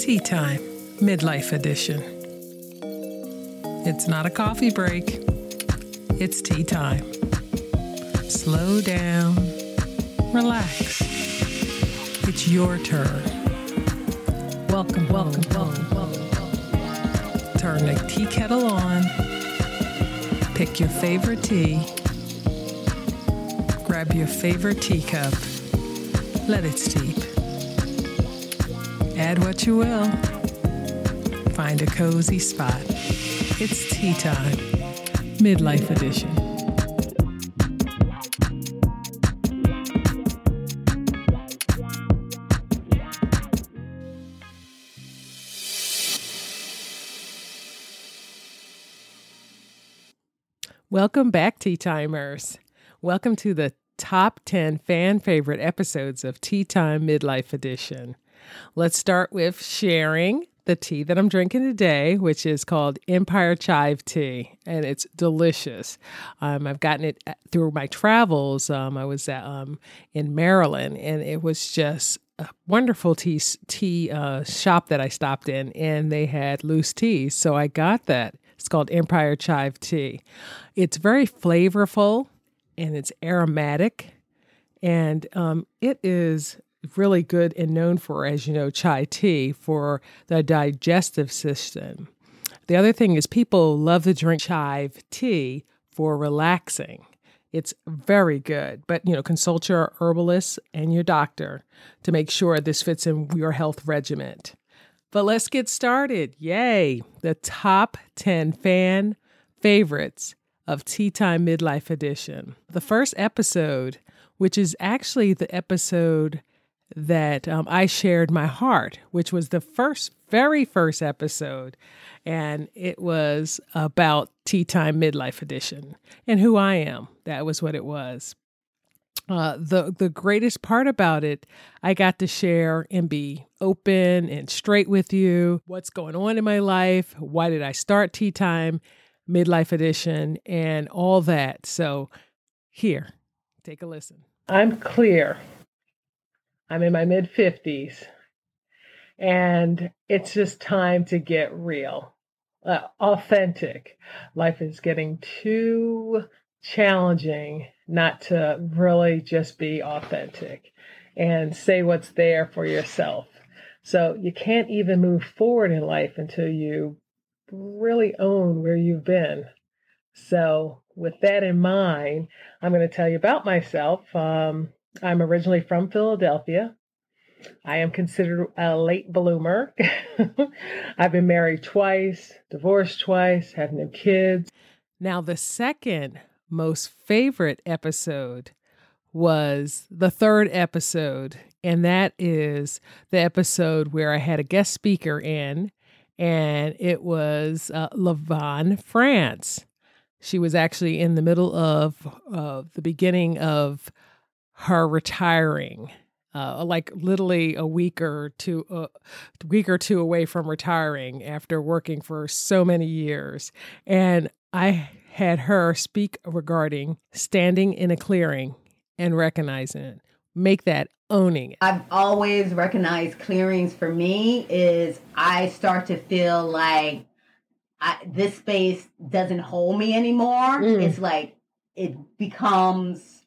Tea Time, Midlife Edition. It's not a coffee break, it's tea time. Slow down, relax. It's your turn. Welcome, welcome, welcome, welcome. Turn the tea kettle on, pick your favorite tea, grab your favorite teacup, let it steep. Add what you will. Find a cozy spot. It's tea time, midlife edition. Welcome back, Tea Timers. Welcome to the top 10 fan favorite episodes of Tea Time Midlife Edition. Let's start with sharing the tea that I'm drinking today, which is called Empire Chai Tea, and it's delicious. Um, I've gotten it through my travels. Um, I was at, um, in Maryland, and it was just a wonderful tea tea uh, shop that I stopped in, and they had loose tea, so I got that. It's called Empire Chai Tea. It's very flavorful, and it's aromatic, and um, it is really good and known for, as you know, chai tea for the digestive system. The other thing is people love to drink chai tea for relaxing. It's very good, but you know, consult your herbalist and your doctor to make sure this fits in your health regimen. But let's get started. Yay! The top 10 fan favorites of Tea Time Midlife Edition. The first episode, which is actually the episode that um, I shared my heart, which was the first, very first episode. And it was about Tea Time Midlife Edition and who I am. That was what it was. Uh, the the greatest part about it, I got to share and be open and straight with you. What's going on in my life? Why did I start Tea Time Midlife Edition and all that? So, here, take a listen. I'm clear I'm in my mid 50s. And it's just time to get real, uh, authentic. Life is getting too challenging not to really just be authentic and say what's there for yourself. So you can't even move forward in life until you really own where you've been. So, with that in mind, I'm going to tell you about myself. Um, I'm originally from Philadelphia. I am considered a late bloomer. I've been married twice, divorced twice, have no kids. Now, the second most favorite episode was the third episode, and that is the episode where I had a guest speaker in, and it was uh, Lavon France. She was actually in the middle of uh, the beginning of her retiring. Uh, like literally a week or two, a uh, week or two away from retiring after working for so many years, and I had her speak regarding standing in a clearing and recognizing it. Make that owning it. I've always recognized clearings for me is I start to feel like I, this space doesn't hold me anymore. Mm. It's like it becomes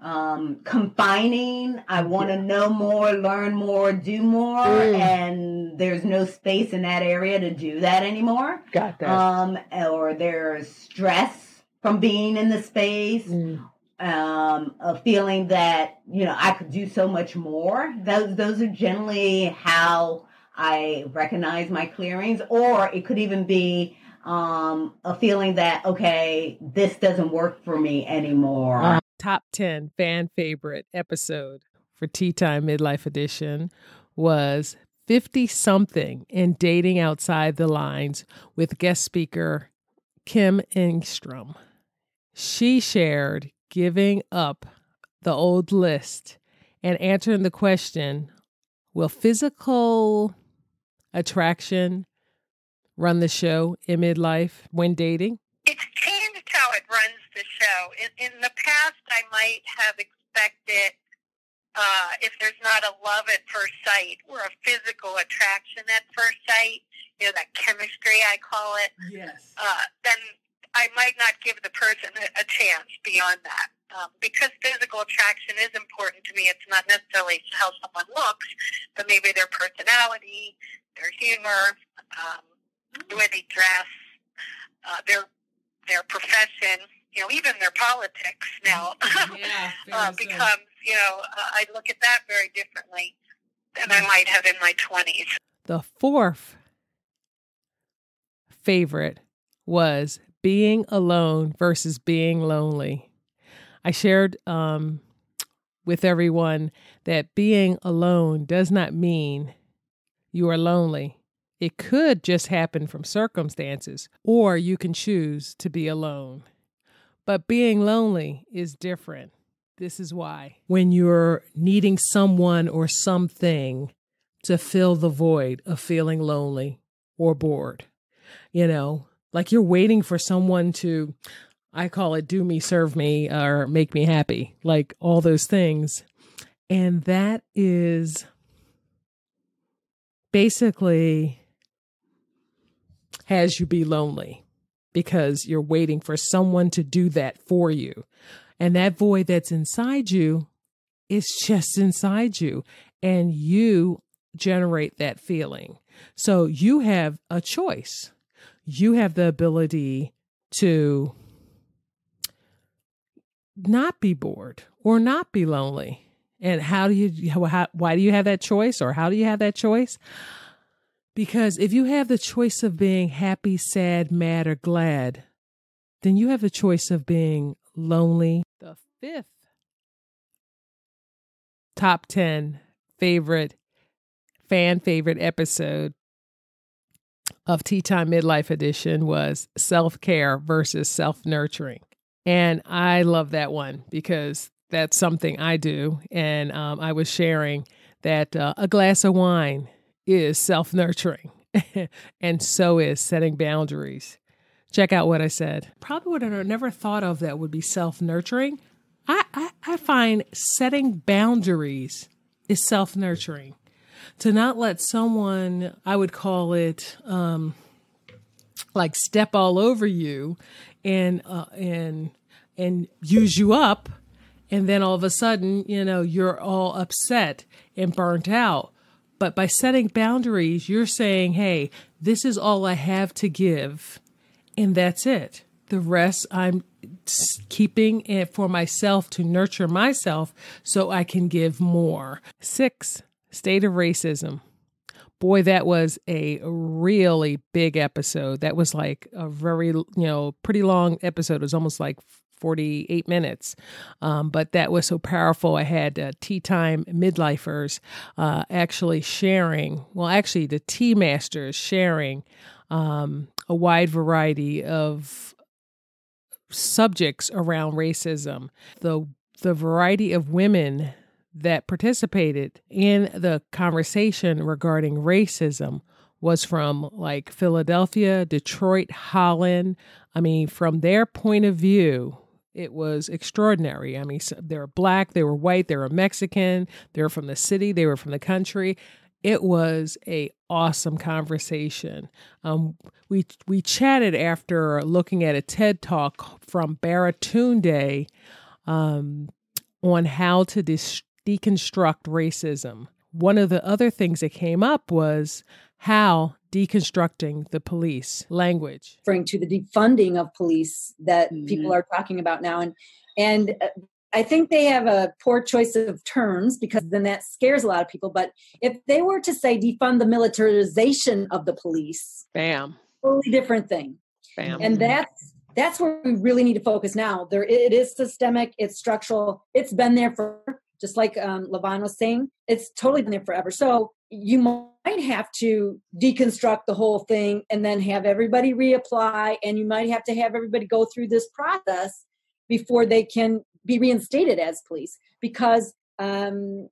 um, confining. I want to know more, learn more, do more, mm. and there's no space in that area to do that anymore. Got that. Um, or there's stress from being in the space. Mm. Um, a feeling that you know I could do so much more. Those those are generally how I recognize my clearings, or it could even be um, a feeling that okay, this doesn't work for me anymore. Uh, top 10 fan favorite episode for Tea Time Midlife Edition was 50 something in dating outside the lines with guest speaker Kim Engstrom. She shared giving up the old list and answering the question Will physical attraction run the show in midlife when dating? It's changed how it runs the show. In, in the past, I might have expected uh, if there's not a love at first sight or a physical attraction at first sight, you know, that chemistry I call it, yes. uh, then I might not give the person a, chance beyond that. Um, because physical attraction is important to me. It's not necessarily how someone looks, but maybe their personality, their humor, um, the way they dress, uh, their their profession, you know, even their politics now Yeah, uh, very so. becomes, you know, uh, I look at that very differently than I might have in my 20s. The fourth favorite was being alone versus being lonely. I shared um, with everyone that being alone does not mean you are lonely. It could just happen from circumstances, or you can choose to be alone. But being lonely is different. This is why. When you're needing someone or something to fill the void of feeling lonely or bored, you know, like you're waiting for someone to, I call it do me, serve me, or make me happy, like all those things. And that is basically has you be lonely because you're waiting for someone to do that for you. And that void that's inside you is just inside you. And you generate that feeling. So you have a choice. You have the ability to not be bored or not be lonely. And how do you, how, why do you have that choice or how do you have that choice? Because if you have the choice of being happy, sad, mad, or glad, then you have the choice of being lonely. The fifth top 10 favorite, fan favorite episode of Tea Time Midlife Edition was self care versus self nurturing. And I love that one because that's something I do. And um, I was sharing that uh, a glass of wine is self nurturing, and so is setting boundaries. Check out what I said. Probably would have never thought of that would be self nurturing. I, I, I find setting boundaries is self nurturing. To not let someone, I would call it, um, like step all over you and uh, and and use you up and then all of a sudden you know you're all upset and burnt out but by setting boundaries you're saying hey this is all i have to give and that's it the rest i'm keeping it for myself to nurture myself so i can give more six state of racism boy, that was a really big episode. That was like a very, you know, pretty long episode. It was almost like 48 minutes. Um, but that was so powerful. I had uh, tea time midlifers uh, actually sharing, well, actually, the tea masters sharing um, a wide variety of subjects around racism. The the variety of women that participated in the conversation regarding racism was from like Philadelphia, Detroit, Holland. I mean, from their point of view, it was extraordinary. I mean, they were black, they were white, they were Mexican, they were from the city, they were from the country. It was a awesome conversation. Um, we we chatted after looking at a TED talk from Baratunde um, on how to deconstruct racism. One of the other things that came up was how deconstructing the police language referring to the defunding of police that mm-hmm. people are talking about now and and uh, I think they have a poor choice of terms because then that scares a lot of people. But if they were to say defund the militarization of the police, bam, totally different thing. Bam. And that's that's where we really need to focus now. There, it is systemic, it's structural, it's been there for just like um, Levon was saying, it's totally been there forever. So you might have to deconstruct the whole thing and then have everybody reapply, and you might have to have everybody go through this process before they can be reinstated as police. Because, um,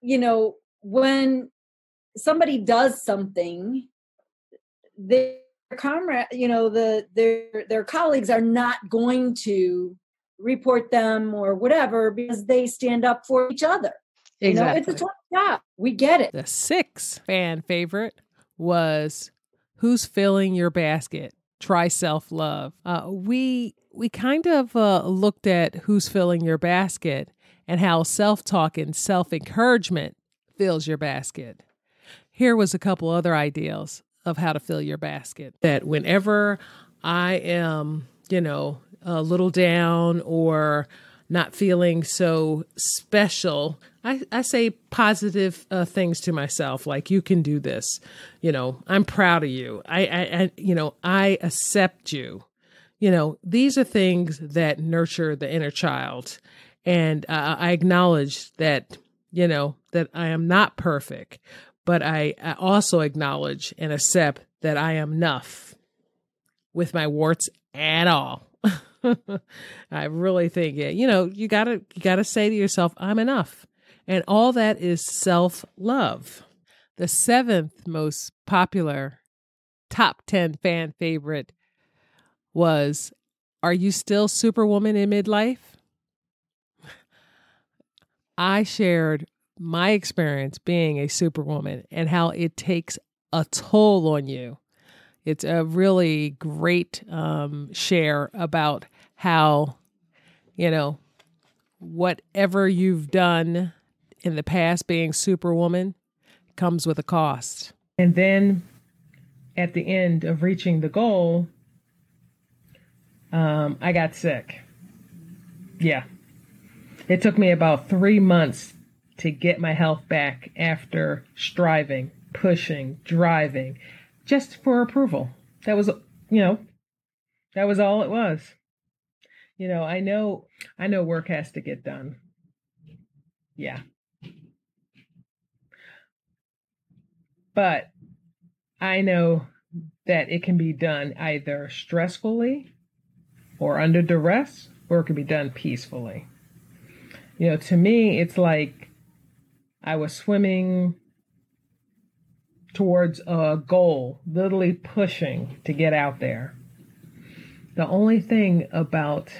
you know, when somebody does something, their comrade, you know, the their their colleagues are not going to report them or whatever because they stand up for each other. Exactly. You know, it's a job. We get it. The sixth fan favorite was Who's Filling Your Basket? Try Self Love. Uh, we we kind of uh, looked at who's filling your basket and how self talk and self encouragement fills your basket. Here was a couple other ideas of how to fill your basket. That whenever I am, you know, a little down or not feeling so special, I, I say positive uh, things to myself, like "You can do this." You know, I'm proud of you. I, I, I, you know, I accept you. You know, these are things that nurture the inner child, and uh, I acknowledge that. You know that I am not perfect, but I, I also acknowledge and accept that I am enough with my warts and all. I really think yeah, you know, you gotta you gotta say to yourself, I'm enough. And all that is self love. The seventh most popular top 10 fan favorite was Are You Still Superwoman in Midlife? I shared my experience being a superwoman and how it takes a toll on you. It's a really great um, share about how, you know, whatever you've done in the past being superwoman comes with a cost. And then at the end of reaching the goal, um, I got sick. Yeah. It took me about three months to get my health back after striving, pushing, driving, just for approval. That was, you know, that was all it was. You know, I know, I know work has to get done. Yeah. But I know that it can be done either stressfully or under duress, or it can be done peacefully. You know, to me, it's like I was swimming towards a goal, literally pushing to get out there. The only thing about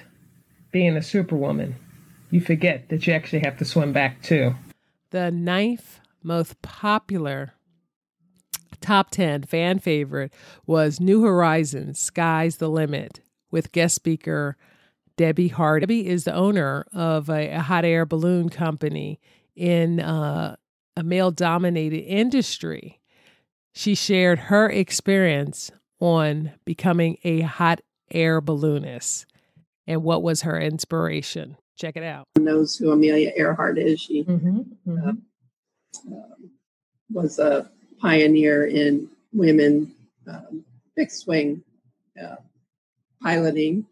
being a superwoman, you forget that you actually have to swim back too. The ninth most popular top 10 fan favorite was New Horizons Sky's the Limit with guest speaker Debbie Hart. Debbie is the owner of a, a hot air balloon company in uh, a male dominated industry. She shared her experience on becoming a hot air balloonist and what was her inspiration. Check it out. Knows who Amelia Earhart is. She mm-hmm, mm-hmm. Uh, was a pioneer in women um, fixed wing uh, piloting,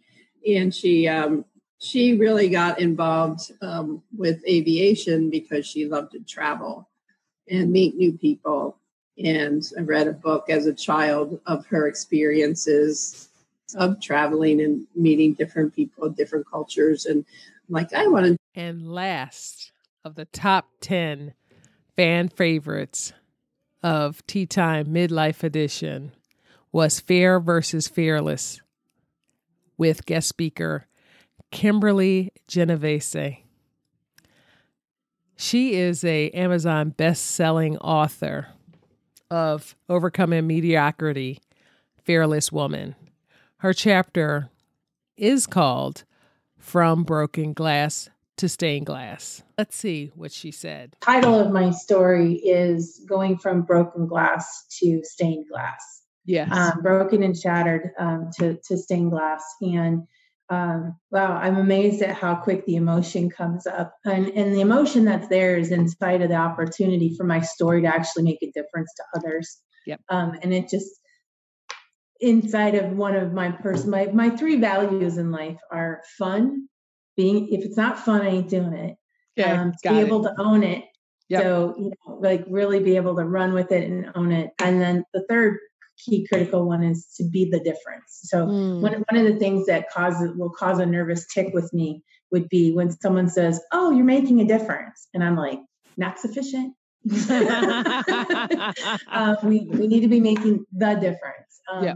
and she um, she really got involved um, with aviation because she loved to travel and meet new people. And I read a book as a child of her experiences of traveling and meeting different people, different cultures. And like, I want to. And last of the top 10 fan favorites of Tea Time Midlife Edition was Fair versus Fearless with guest speaker Kimberly Genovese. She is a Amazon best-selling author of Overcoming Mediocrity, Fearless Woman. Her chapter is called From Broken Glass to Stained Glass. Let's see what she said. Title of my story is Going from Broken Glass to Stained Glass. Yes. Um, broken and shattered um, to, to stained glass. And um, wow, I'm amazed at how quick the emotion comes up. And, and the emotion that's there is inside of the opportunity for my story to actually make a difference to others. Yep. Um, and it just, inside of one of my person, my, my three values in life are fun, being, if it's not fun, I ain't doing it. Yeah, um, to be it. able to own it. Yep. So, you know, like really be able to run with it and own it. And then the third key critical one is to be the difference. So mm. one, one of the things that causes will cause a nervous tic with me would be when someone says, "Oh, you're making a difference," and I'm like, "Not sufficient." uh, we we need to be making the difference. Um, yeah.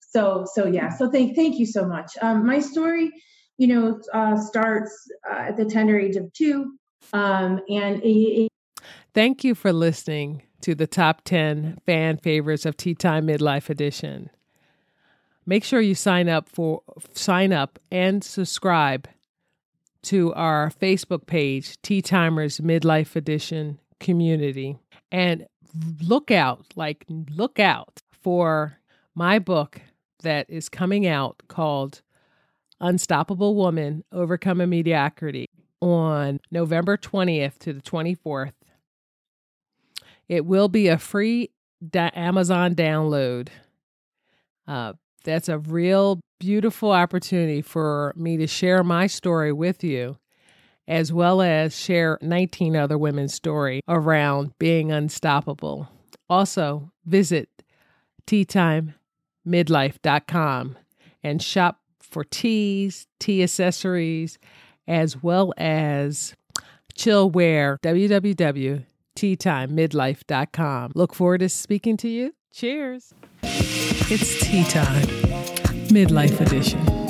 So so yeah. So thank thank you so much. Um, my story, you know, uh, starts uh, at the tender age of two. Um, and it, thank you for listening to the top 10 fan favorites of Tea Time Midlife Edition. Make sure you sign up for sign up and subscribe to our Facebook page, Tea Timers Midlife Edition community. And look out, like look out for my book that is coming out called Unstoppable Woman Overcoming Mediocrity on November 20th to the 24th. It will be a free da- Amazon download. Uh, that's a real beautiful opportunity for me to share my story with you, as well as share 19 other women's story around being unstoppable. Also, visit teatimemidlife.com and shop for teas, tea accessories, as well as chillwear, www.teatimemidlife.com. Look forward to speaking to you. Cheers. It's tea time, midlife edition.